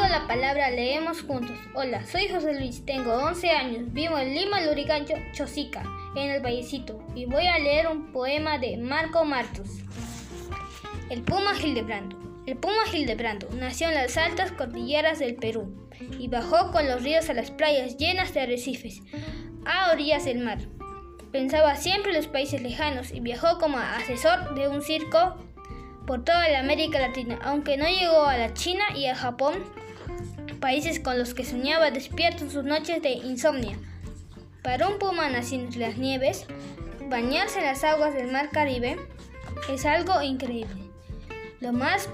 la palabra, leemos juntos. Hola, soy José Luis, tengo 11 años, vivo en Lima, Lurigancho, Chosica, en el Vallecito, y voy a leer un poema de Marco Martus. El Puma Gildebrando. El Puma Gildebrando nació en las altas cordilleras del Perú y bajó con los ríos a las playas llenas de arrecifes, a orillas del mar. Pensaba siempre en los países lejanos y viajó como asesor de un circo por toda la América Latina, aunque no llegó a la China y a Japón, países con los que soñaba despierto en sus noches de insomnio. Para un puma nacido entre las nieves, bañarse en las aguas del mar Caribe es algo increíble. Lo más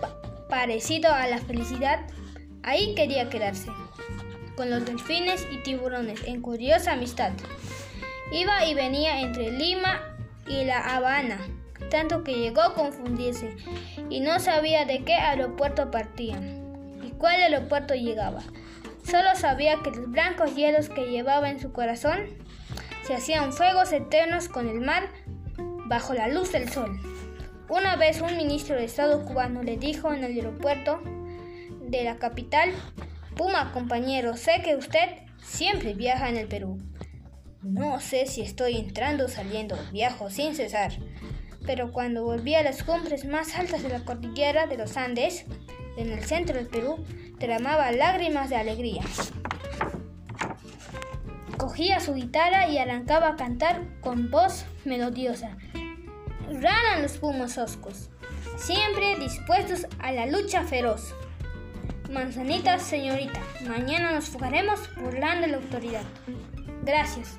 parecido a la felicidad, ahí quería quedarse, con los delfines y tiburones en curiosa amistad. Iba y venía entre Lima y La Habana tanto que llegó a confundirse y no sabía de qué aeropuerto partían y cuál aeropuerto llegaba. Solo sabía que los blancos hielos que llevaba en su corazón se hacían fuegos eternos con el mar bajo la luz del sol. Una vez un ministro de Estado cubano le dijo en el aeropuerto de la capital, Puma, compañero, sé que usted siempre viaja en el Perú. No sé si estoy entrando o saliendo, viajo sin cesar pero cuando volví a las cumbres más altas de la cordillera de los Andes, en el centro del Perú, derramaba lágrimas de alegría. Cogía su guitarra y arrancaba a cantar con voz melodiosa. Raran los pumas oscos, siempre dispuestos a la lucha feroz. Manzanita, señorita, mañana nos fugaremos burlando la autoridad. Gracias.